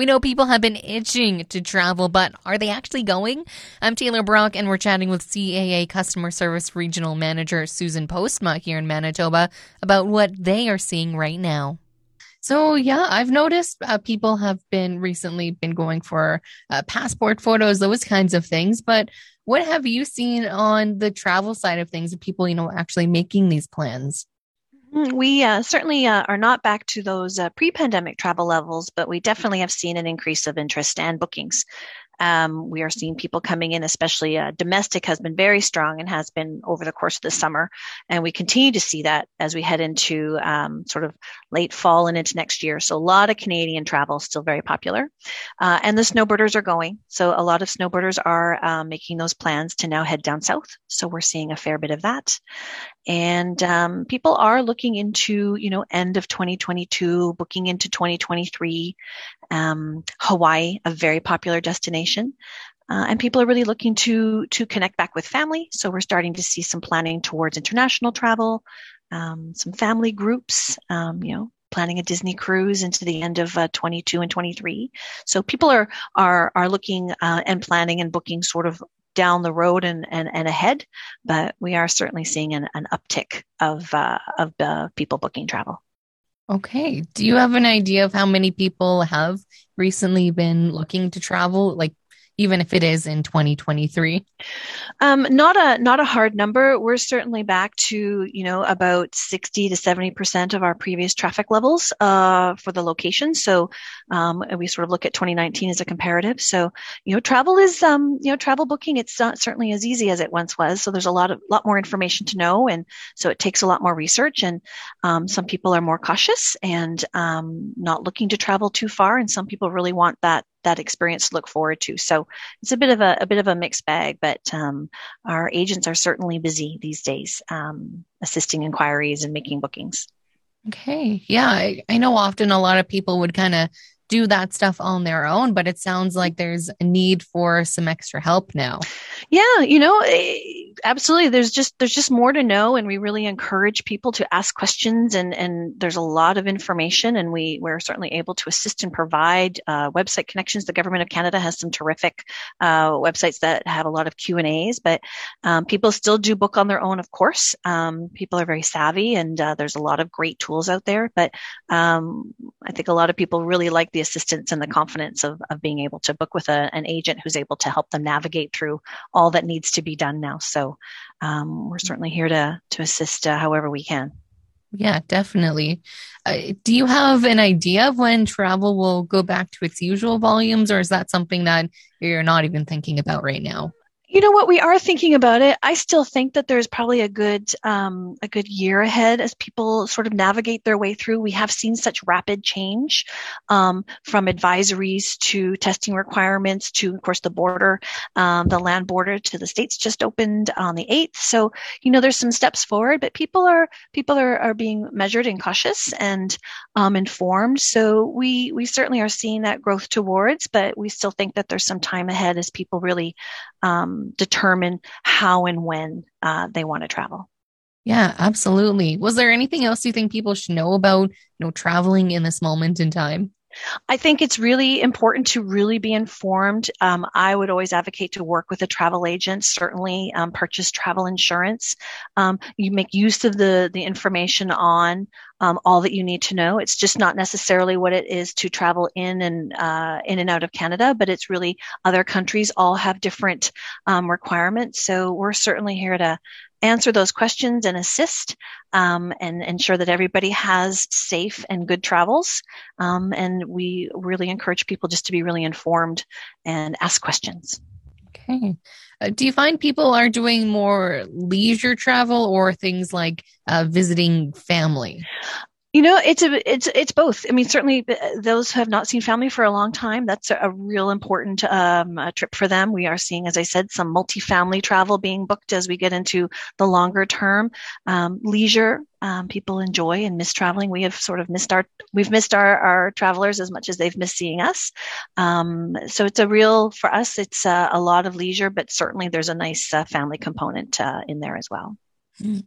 We know people have been itching to travel, but are they actually going? I'm Taylor Brock, and we're chatting with CAA Customer Service Regional Manager Susan Postma here in Manitoba about what they are seeing right now. So yeah, I've noticed uh, people have been recently been going for uh, passport photos, those kinds of things. But what have you seen on the travel side of things? Of people, you know, actually making these plans? Mm, we uh, certainly uh, are not back to those uh, pre-pandemic travel levels, but we definitely have seen an increase of interest and bookings. Um, we are seeing people coming in, especially uh, domestic has been very strong and has been over the course of the summer. And we continue to see that as we head into um, sort of late fall and into next year. So a lot of Canadian travel still very popular. Uh, and the snowboarders are going. So a lot of snowboarders are uh, making those plans to now head down south. So we're seeing a fair bit of that. And um, people are looking into, you know, end of 2022, booking into 2023. Um, Hawaii, a very popular destination. Uh, and people are really looking to to connect back with family. So we're starting to see some planning towards international travel, um, some family groups, um, you know, planning a Disney cruise into the end of uh, 22 and 23. So people are are are looking uh, and planning and booking sort of down the road and, and, and ahead, but we are certainly seeing an, an uptick of, uh, of uh, people booking travel. Okay. Do you have an idea of how many people have recently been looking to travel? Like even if it is in 2023? Um, not a not a hard number. We're certainly back to you know about 60 to 70 percent of our previous traffic levels uh, for the location. So um, we sort of look at 2019 as a comparative. So you know travel is um, you know travel booking. It's not certainly as easy as it once was. So there's a lot of lot more information to know, and so it takes a lot more research. And um, some people are more cautious and um, not looking to travel too far, and some people really want that that experience to look forward to. So it's a bit of a, a bit of a mixed bag, but um, our agents are certainly busy these days, um, assisting inquiries and making bookings. Okay. Yeah. I, I know often a lot of people would kind of do that stuff on their own, but it sounds like there's a need for some extra help now. Yeah, you know, eh, absolutely. There's just there's just more to know, and we really encourage people to ask questions. and And there's a lot of information, and we we're certainly able to assist and provide uh, website connections. The government of Canada has some terrific uh, websites that have a lot of Q and A's, but um, people still do book on their own. Of course, um, people are very savvy, and uh, there's a lot of great tools out there. But um, I think a lot of people really like the assistance and the confidence of of being able to book with a, an agent who's able to help them navigate through all that needs to be done now. So um, we're certainly here to to assist uh, however we can. Yeah, definitely. Uh, do you have an idea of when travel will go back to its usual volumes, or is that something that you're not even thinking about right now? You know what? We are thinking about it. I still think that there's probably a good um, a good year ahead as people sort of navigate their way through. We have seen such rapid change um, from advisories to testing requirements to, of course, the border, um, the land border to the states just opened on the eighth. So you know, there's some steps forward, but people are people are, are being measured and cautious and um, informed. So we we certainly are seeing that growth towards, but we still think that there's some time ahead as people really um, determine how and when uh, they want to travel. Yeah, absolutely. Was there anything else you think people should know about, you know, traveling in this moment in time? I think it's really important to really be informed. Um, I would always advocate to work with a travel agent. Certainly, um, purchase travel insurance. Um, you make use of the the information on um, all that you need to know. It's just not necessarily what it is to travel in and uh, in and out of Canada, but it's really other countries all have different um, requirements. So we're certainly here to answer those questions and assist um, and ensure that everybody has safe and good travels. Um, and we really encourage people just to be really informed and ask questions. Okay. Uh, do you find people are doing more leisure travel or things like uh, visiting family? You know, it's a, it's it's both. I mean, certainly uh, those who have not seen family for a long time, that's a, a real important um, trip for them. We are seeing, as I said, some multi-family travel being booked as we get into the longer term um, leisure. Um, people enjoy and miss traveling. We have sort of missed our we've missed our our travelers as much as they've missed seeing us. Um, so it's a real for us. It's uh, a lot of leisure, but certainly there's a nice uh, family component uh, in there as well. Mm.